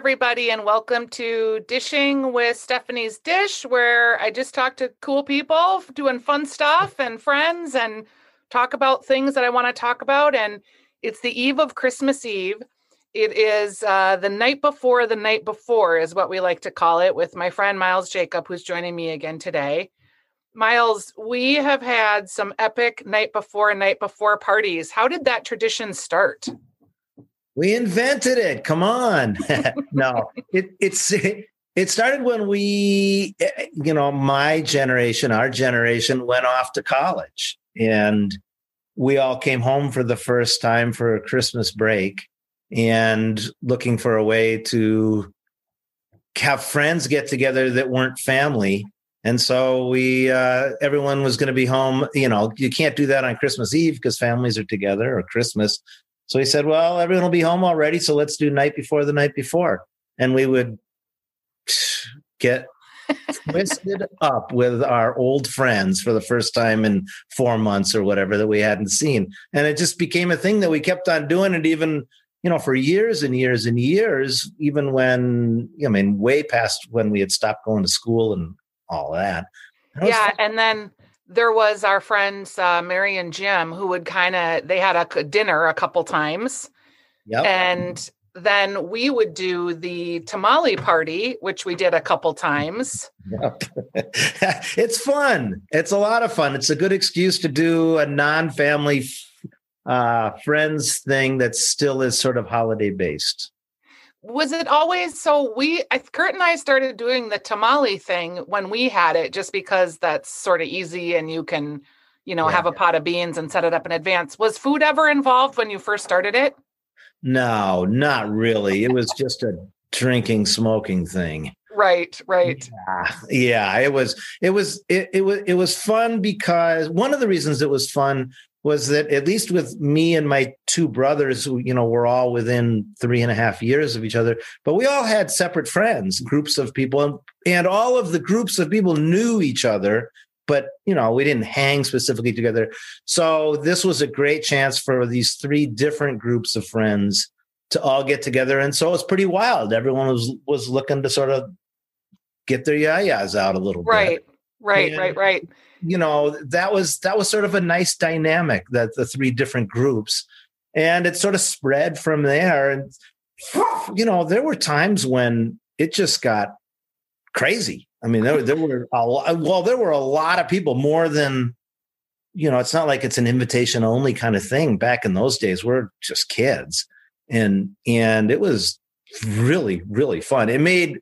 everybody, and welcome to Dishing with Stephanie's Dish, where I just talk to cool people doing fun stuff and friends and talk about things that I want to talk about. And it's the eve of Christmas Eve. It is uh, the night before the night before, is what we like to call it, with my friend Miles Jacob, who's joining me again today. Miles, we have had some epic night before, and night before parties. How did that tradition start? We invented it. Come on. no, it, it's it started when we, you know, my generation, our generation went off to college and we all came home for the first time for a Christmas break and looking for a way to have friends get together that weren't family. And so we, uh, everyone was going to be home. You know, you can't do that on Christmas Eve because families are together or Christmas. So he said, well, everyone will be home already. So let's do night before the night before. And we would get twisted up with our old friends for the first time in four months or whatever that we hadn't seen. And it just became a thing that we kept on doing it even, you know, for years and years and years, even when, I mean, way past when we had stopped going to school and all that. Yeah. Fun. And then there was our friends uh, Mary and Jim who would kind of they had a dinner a couple times, yep. and then we would do the tamale party, which we did a couple times. Yep. it's fun. It's a lot of fun. It's a good excuse to do a non-family uh, friends thing that still is sort of holiday based was it always so we I, kurt and i started doing the tamale thing when we had it just because that's sort of easy and you can you know yeah. have a pot of beans and set it up in advance. Was food ever involved when you first started it? No not really. It was just a drinking smoking thing. Right right. Yeah, yeah it was it was it, it was it was fun because one of the reasons it was fun was that at least with me and my two brothers, who, you know, we're all within three and a half years of each other, but we all had separate friends, groups of people, and, and all of the groups of people knew each other, but you know, we didn't hang specifically together. So this was a great chance for these three different groups of friends to all get together. And so it was pretty wild. Everyone was was looking to sort of get their yayas out a little right. bit. Right, right, right, right you know that was that was sort of a nice dynamic that the three different groups and it sort of spread from there. And you know there were times when it just got crazy. I mean there, there were a lot, well there were a lot of people more than you know it's not like it's an invitation only kind of thing. Back in those days we're just kids. And and it was really really fun. It made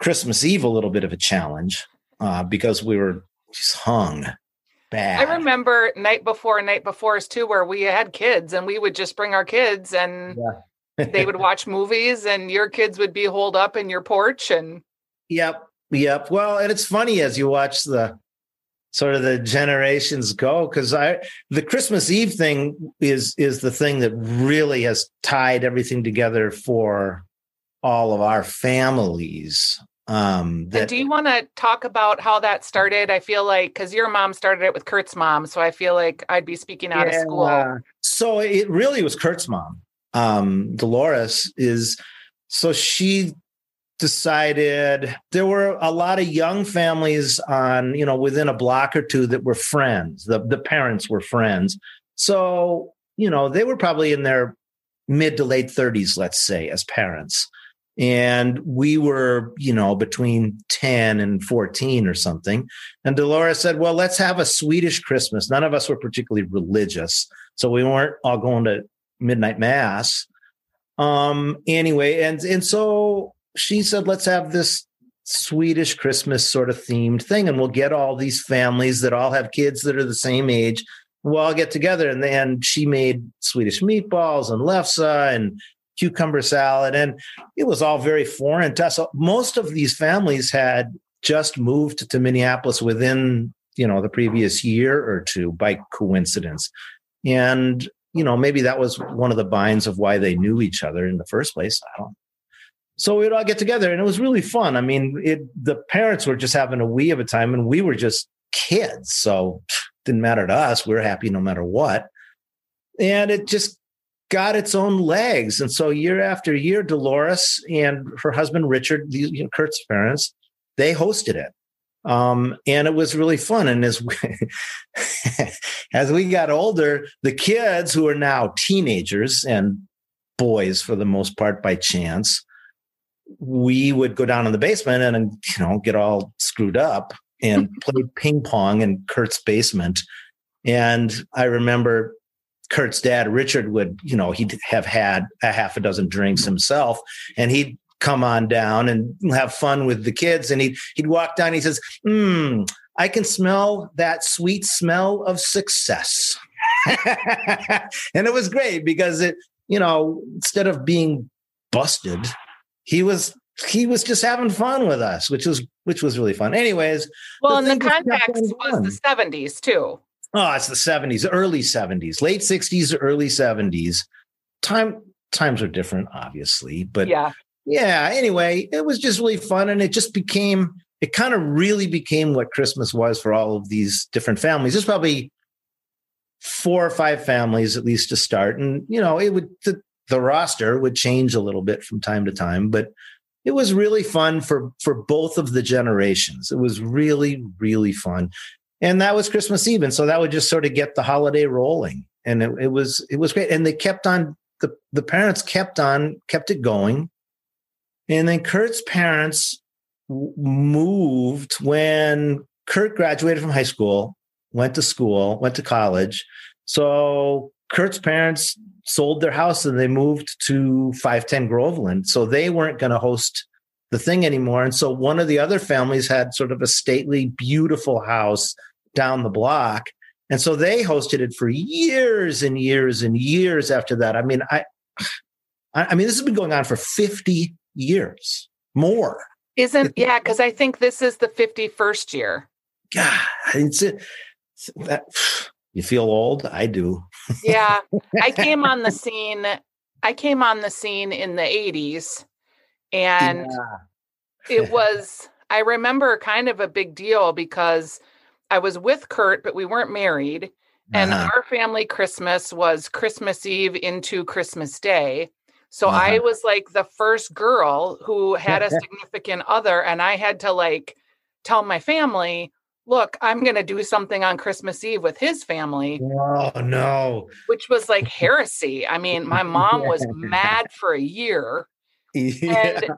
christmas eve a little bit of a challenge uh, because we were She's hung. Bad. I remember night before night before us too, where we had kids and we would just bring our kids and yeah. they would watch movies and your kids would be holed up in your porch and Yep. Yep. Well, and it's funny as you watch the sort of the generations go because I the Christmas Eve thing is is the thing that really has tied everything together for all of our families. Um, that, and do you want to talk about how that started? I feel like because your mom started it with Kurt's mom, so I feel like I'd be speaking out yeah, of school. so it really was Kurt's mom. Um, Dolores is so she decided there were a lot of young families on you know within a block or two that were friends. The the parents were friends, so you know they were probably in their mid to late 30s, let's say, as parents and we were you know between 10 and 14 or something. And dolores said well let's have a swedish christmas. None of us were particularly religious so we weren't all going to midnight mass. Um anyway and and so she said let's have this swedish christmas sort of themed thing and we'll get all these families that all have kids that are the same age we'll all get together. And then she made swedish meatballs and lefse and cucumber salad. And it was all very foreign to us. So most of these families had just moved to Minneapolis within, you know, the previous year or two by coincidence. And, you know, maybe that was one of the binds of why they knew each other in the first place. I don't so we'd all get together and it was really fun. I mean, it the parents were just having a wee of a time and we were just kids. So didn't matter to us. We we're happy no matter what. And it just got its own legs. And so year after year, Dolores and her husband Richard, you know, Kurt's parents, they hosted it. Um, and it was really fun. And as we, as we got older, the kids who are now teenagers and boys for the most part by chance, we would go down in the basement and you know get all screwed up and play ping pong in Kurt's basement. And I remember Kurt's dad, Richard, would, you know, he'd have had a half a dozen drinks himself and he'd come on down and have fun with the kids. And he'd, he'd walk down, he says, Hmm, I can smell that sweet smell of success. and it was great because it, you know, instead of being busted, he was he was just having fun with us, which was which was really fun. Anyways, well, and the context was the seventies too. Oh, it's the seventies, early seventies, late sixties, early seventies. Time times are different, obviously, but yeah, yeah. Anyway, it was just really fun, and it just became it kind of really became what Christmas was for all of these different families. There's probably four or five families at least to start, and you know, it would the, the roster would change a little bit from time to time, but it was really fun for for both of the generations. It was really really fun, and that was Christmas Eve, and so that would just sort of get the holiday rolling, and it, it was it was great. And they kept on the the parents kept on kept it going, and then Kurt's parents moved when Kurt graduated from high school, went to school, went to college. So Kurt's parents sold their house and they moved to 510 Groveland. So they weren't going to host the thing anymore. And so one of the other families had sort of a stately, beautiful house down the block. And so they hosted it for years and years and years after that. I mean, I I mean, this has been going on for 50 years more. Isn't yeah, because I think this is the 51st year. God, it's, it's that you feel old? I do yeah. I came on the scene. I came on the scene in the 80s and yeah. it was I remember kind of a big deal because I was with Kurt but we weren't married and uh-huh. our family Christmas was Christmas Eve into Christmas Day. So uh-huh. I was like the first girl who had a significant other and I had to like tell my family look, I'm going to do something on Christmas Eve with his family. Oh, no. Which was like heresy. I mean, my mom was mad for a year. Yeah. And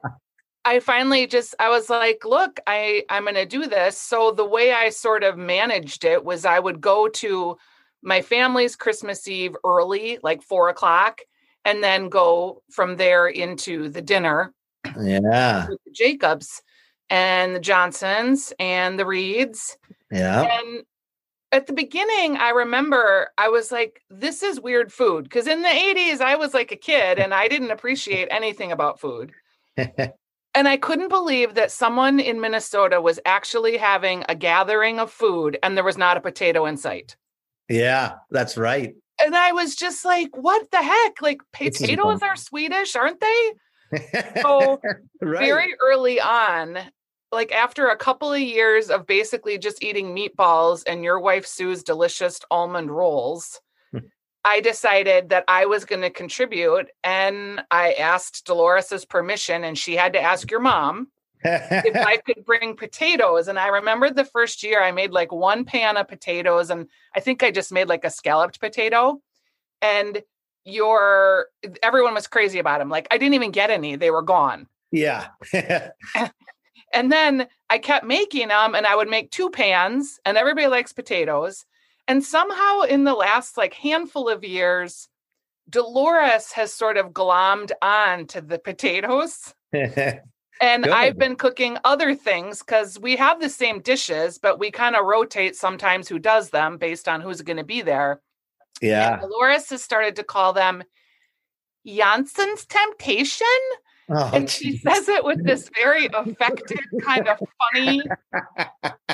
I finally just I was like, look, I I'm going to do this. So the way I sort of managed it was I would go to my family's Christmas Eve early, like four o'clock, and then go from there into the dinner. Yeah. The Jacobs and the Johnsons and the Reeds. Yeah. And at the beginning, I remember I was like, this is weird food. Because in the 80s, I was like a kid and I didn't appreciate anything about food. and I couldn't believe that someone in Minnesota was actually having a gathering of food and there was not a potato in sight. Yeah, that's right. And I was just like, what the heck? Like, potatoes are Swedish, aren't they? so right. very early on like after a couple of years of basically just eating meatballs and your wife Sue's delicious almond rolls. I decided that I was going to contribute and I asked Dolores's permission and she had to ask your mom if I could bring potatoes. And I remember the first year I made like one pan of potatoes and I think I just made like a scalloped potato. And your everyone was crazy about them. Like I didn't even get any; they were gone. Yeah. and then I kept making them, and I would make two pans, and everybody likes potatoes. And somehow, in the last like handful of years, Dolores has sort of glommed on to the potatoes. and Good. I've been cooking other things because we have the same dishes, but we kind of rotate sometimes who does them based on who's going to be there. Yeah. And Dolores has started to call them Jansson's Temptation. Oh, and she says it with this very affected, kind of funny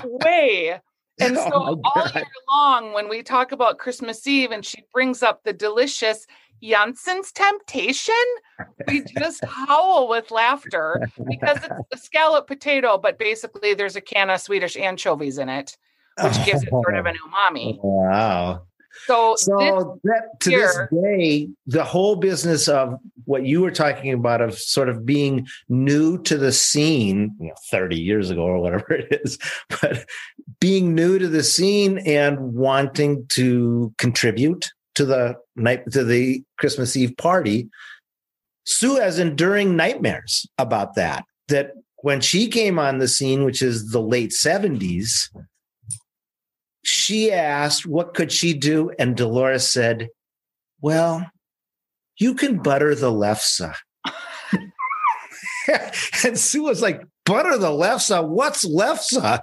way. And oh so oh all year long, when we talk about Christmas Eve and she brings up the delicious Jansson's Temptation, we just howl with laughter because it's a scallop potato, but basically there's a can of Swedish anchovies in it, which gives it sort of an umami. Wow. So, so that, to year- this day, the whole business of what you were talking about of sort of being new to the scene, you know, 30 years ago or whatever it is, but being new to the scene and wanting to contribute to the night to the Christmas Eve party. Sue has enduring nightmares about that. That when she came on the scene, which is the late 70s, she asked what could she do and dolores said well you can butter the lefse and sue was like butter the lefse what's lefse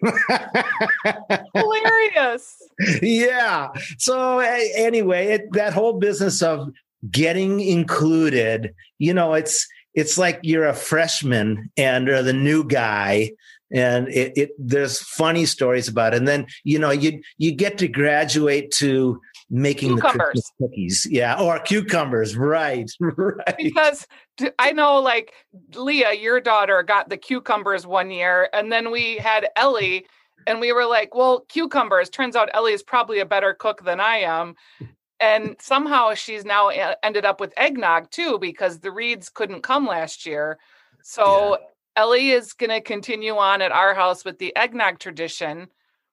hilarious. yeah. So anyway it, that whole business of getting included you know it's it's like you're a freshman and are the new guy and it, it there's funny stories about it. And then you know you you get to graduate to making the Cucumbers. Christmas cookies yeah or cucumbers right right because I know like Leah, your daughter got the cucumbers one year, and then we had Ellie, and we were like, well, cucumbers. Turns out Ellie is probably a better cook than I am. And somehow she's now e- ended up with eggnog too because the Reeds couldn't come last year. So Ellie is going to continue on at our house with the eggnog tradition.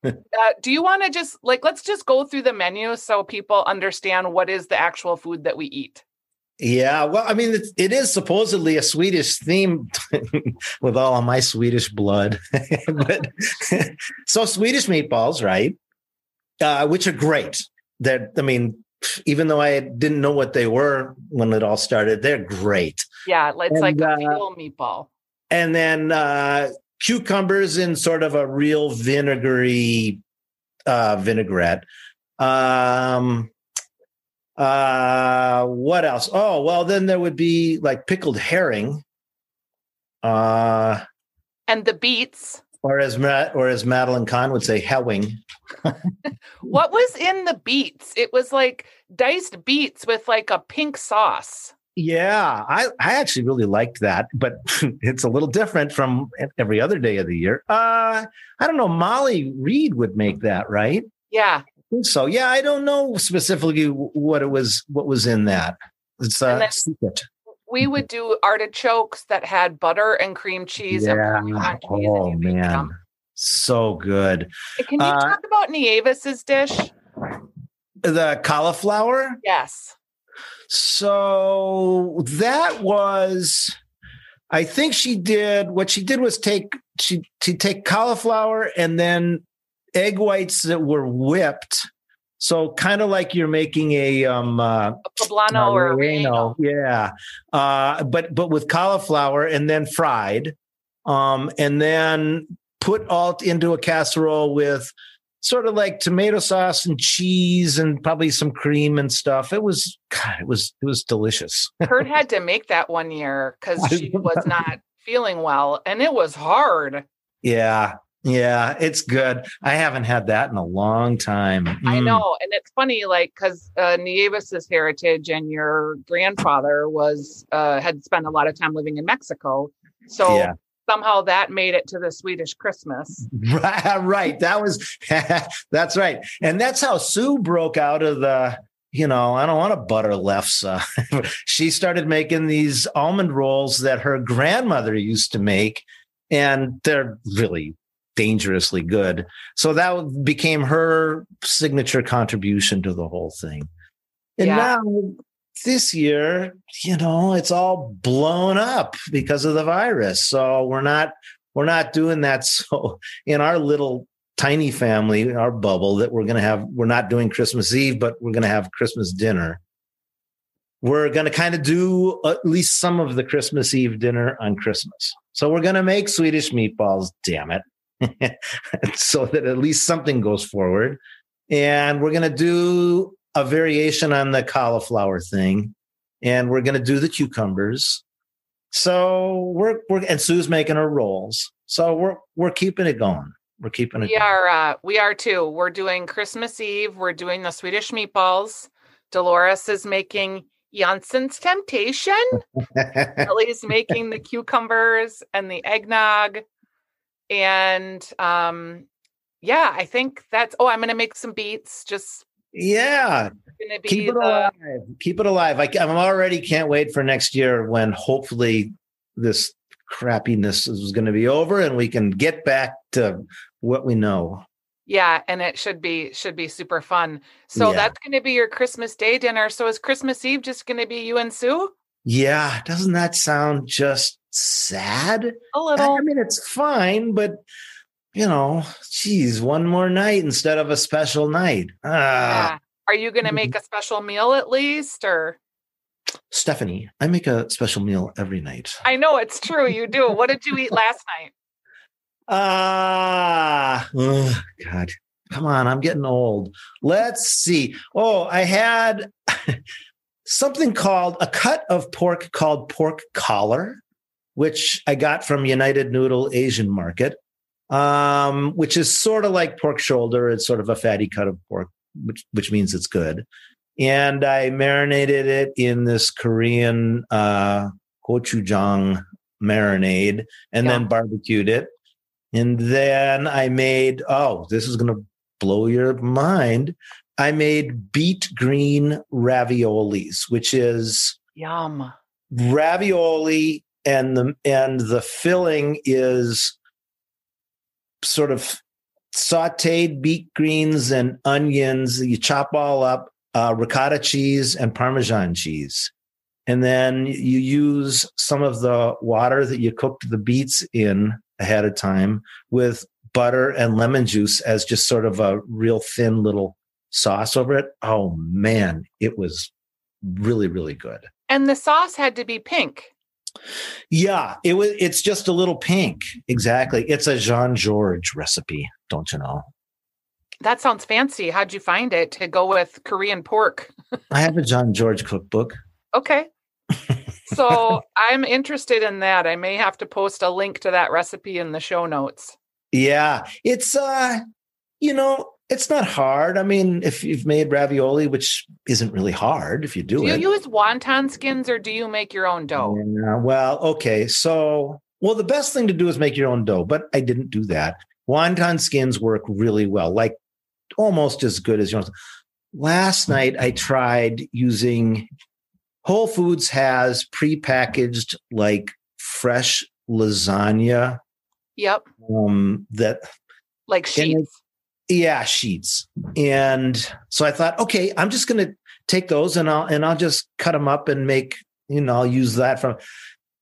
Uh, do you want to just like let's just go through the menu so people understand what is the actual food that we eat? Yeah, well, I mean, it, it is supposedly a Swedish theme with all of my Swedish blood. but so Swedish meatballs, right? Uh, which are great. That I mean, even though I didn't know what they were when it all started, they're great. Yeah, it's And, like a uh, meatball. And then uh, cucumbers in sort of a real vinegary uh, vinaigrette. Um, uh, what else? Oh, well, then there would be like pickled herring. Uh, And the beets. or as Ma- or as Madeline Kahn would say, hewing. What was in the beets? It was like diced beets with like a pink sauce. Yeah, I, I actually really liked that, but it's a little different from every other day of the year. Uh, I don't know. Molly Reed would make that, right? Yeah. So. Yeah, I don't know specifically what it was. What was in that? It's a secret. We would do artichokes that had butter and cream cheese and Yeah. Parmesan cheese. Oh and man, so good. Can you Uh, talk about Nievis's dish? The cauliflower. Yes. So that was, I think she did what she did was take she to take cauliflower and then egg whites that were whipped. So kind of like you're making a um uh, A poblano or a relleno. yeah, uh, but but with cauliflower and then fried, um, and then put all into a casserole with sort of like tomato sauce and cheese and probably some cream and stuff. It was God, it was it was delicious. Kurt had to make that one year because she was not feeling well and it was hard. yeah, yeah, it's good. I haven't had that in a long time. I Mm. know. And it's funny, like, because uh, Nievis's heritage and your grandfather was, uh, had spent a lot of time living in Mexico. So Yeah. Somehow that made it to the Swedish Christmas. Right, right. That was that's right. And that's how Sue broke out of the, you know, I don't want to butter lefse. Uh, she started making these almond rolls that her grandmother used to make, and they're really dangerously good. So that became her signature contribution to the whole thing. And Yeah. now this year, you know, it's all blown up because of the virus. So we're not we're not doing that. So in our little tiny family, our bubble, that we're going to have, we're not doing Christmas Eve, but we're going to have Christmas dinner. We're going to kind of do at least some of the Christmas Eve dinner on Christmas. So we're going to make Swedish meatballs, damn it, so that at least something goes forward. And we're going to do a variation on the cauliflower thing. And we're going to do the cucumbers. So we're we're and Sue's making her rolls. So we're we're keeping it going. We're keeping it. We are, uh, we are too. We're doing Christmas Eve. We're doing the Swedish meatballs. Dolores is making Jansson's Temptation. Ellie's making the cucumbers and the eggnog. And um, yeah, I think that's, oh, I'm going to make some beets. Just Yeah. Keep it the... alive. Keep it alive. I, I'm already can't wait for next year when hopefully this crappiness is going to be over and we can get back to what we know. Yeah, and it should be should be super fun. So yeah. that's going to be your Christmas Day dinner. So is Christmas Eve just going to be you and Sue? Yeah, doesn't that sound just sad? A little. I mean, it's fine, but you know, geez, one more night instead of a special night. Ah. Yeah. Are you going to make mm-hmm. a special meal at least, or? Stephanie, I make a special meal every night. I know it's true. You do. What did you eat last night? Ah, oh, God. Come on, I'm getting old. Let's see. Oh, I had something called a cut of pork called pork collar, which I got from United Noodle Asian Market, um, which is sort of like pork shoulder. It's sort of a fatty cut of pork, which which means it's good. And I marinated it in this Korean uh, gochujang marinade, and yeah. then barbecued it. And then I made, oh, this is going to blow your mind. I made beet green raviolis, which is yum ravioli, and the and the filling is sort of sautéed beet greens and onions. You chop all up, uh, ricotta cheese and Parmesan cheese, and then you use some of the water that you cooked the beets in ahead of time with butter and lemon juice as just sort of a real thin little sauce over it. Oh man, it was really really good. And the sauce had to be pink. Yeah, it was it's just a little pink. Exactly. It's a Jean George recipe, don't you know? That sounds fancy. How'd you find it to go with Korean pork? I have a Jean George cookbook. Okay so I'm interested in that. I may have to post a link to that recipe in the show notes. Yeah, it's uh, you know, it's not hard. I mean, if you've made ravioli, which isn't really hard if you do, do it. Do you use wonton skins or do you make your own dough? Yeah, well, okay. So, well, the best thing to do is make your own dough, but I didn't do that. Wonton skins work really well, like almost as good as yours. Last night I tried using Whole Foods has prepackaged like fresh lasagna. Yep. Um, that like sheets. Yeah, sheets. And so I thought, okay, I'm just going to take those and I'll and I'll just cut them up and make you know I'll use that from.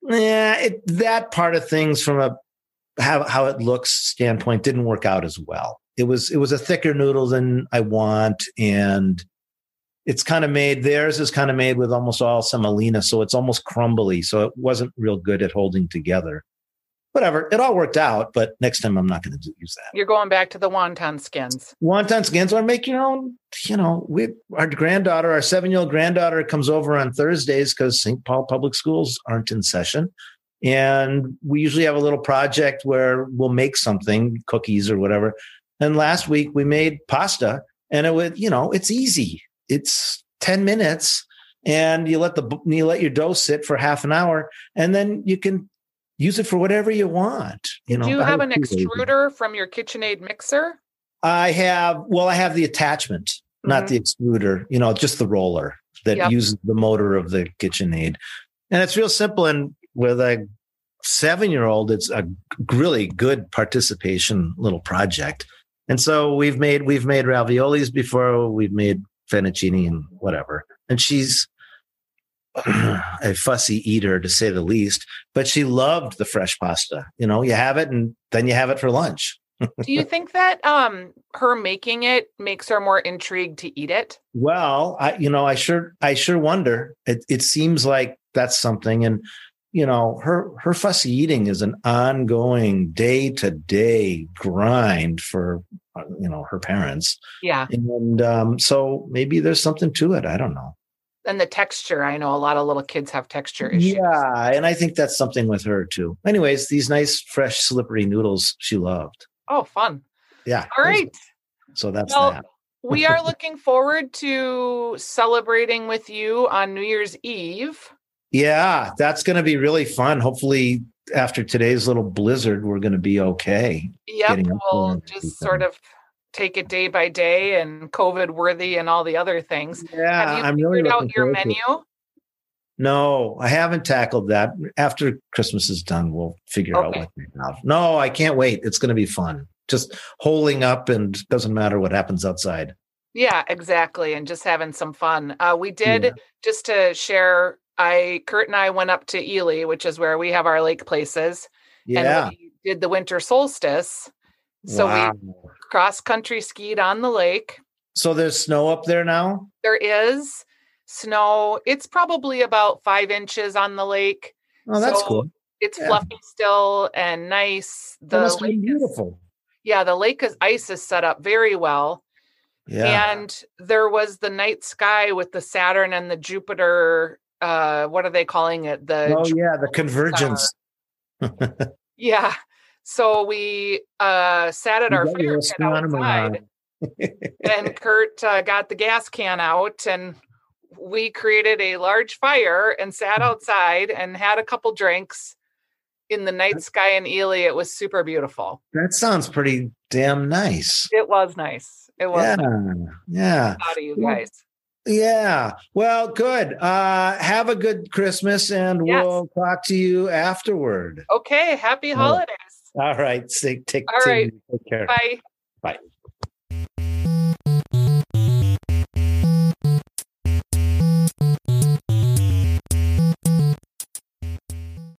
Yeah, it, that part of things from a how how it looks standpoint didn't work out as well. It was it was a thicker noodle than I want, and it's kind of made theirs is kind of made with almost all semolina so it's almost crumbly so it wasn't real good at holding together whatever it all worked out but next time i'm not going to use that. You're going back to the wonton skins. Wonton skins or make your own you know we our granddaughter our seven year old granddaughter comes over on thursdays because st paul public schools aren't in session. And we usually have a little project where we'll make something cookies or whatever. And last week we made pasta and it would you know it's easy. It's 10 minutes and you let the you let your dough sit for half an hour and then you can use it for whatever you want you know do you have an extruder from your KitchenAid mixer i have well i have the attachment mm-hmm. not the extruder you know just the roller that yep. uses the motor of the KitchenAid and it's real simple and with a seven year old it's a really good participation little project and so we've made we've made raviolis before we've made fettuccine and whatever. And she's a fussy eater to say the least, but she loved the fresh pasta. You know, you have it and then you have it for lunch. Do you think that um her making it makes her more intrigued to eat it? Well, I you know, I sure I sure wonder. It it seems like that's something and you know, her her fussy eating is an ongoing day to day grind for uh, you know her parents yeah and um, so maybe there's something to it i don't know and the texture i know a lot of little kids have texture issues. Yeah and i think that's something with her too. Anyways these nice fresh slippery noodles she loved. Oh fun. Yeah all right. So that's well, that. we are looking forward to celebrating with you on new year's eve. Yeah that's going to be really fun. Hopefully after today's little blizzard, we're going to be okay. Yep, we'll just sort of take it day by day and COVID worthy and all the other things. Yeah, Have you I'm figured really out your forward to it. menu? No, I haven't tackled that. After Christmas is done, we'll figure out what have. No, I can't wait. It's going to be fun. Just holding up and doesn't matter what happens outside. Yeah, exactly. And just having some fun. Uh, we did Yeah. just to share. I Kurt and I went up to Ely, which is where we have our lake places, Yeah. and we did the winter solstice. So wow. we cross country skied on the lake. so there's snow up there now? There is snow. It's probably about five inches on the lake. Oh, that's So cool. It's Yeah. fluffy still and nice. The must be lake is- beautiful. yeah, the lake is ice is set up very well. Yeah. And there was the night sky with the Saturn and the Jupiter. Uh, what are they calling it? The oh, Ju- yeah. The convergence. yeah. So we uh, sat at You our fire pit outside, and Kurt uh, got the gas can out, and we created a large fire and sat Mm-hmm. outside and had a couple drinks in the night sky in Ely. It was super beautiful. That sounds pretty damn nice. It was nice. It was Yeah. nice. Yeah. proud of you guys. Yeah. Well, good. Uh, have a good Christmas and Yes. we'll talk to you afterward. Okay, happy holidays. All right. Take, take, All right. take care. Bye. Bye.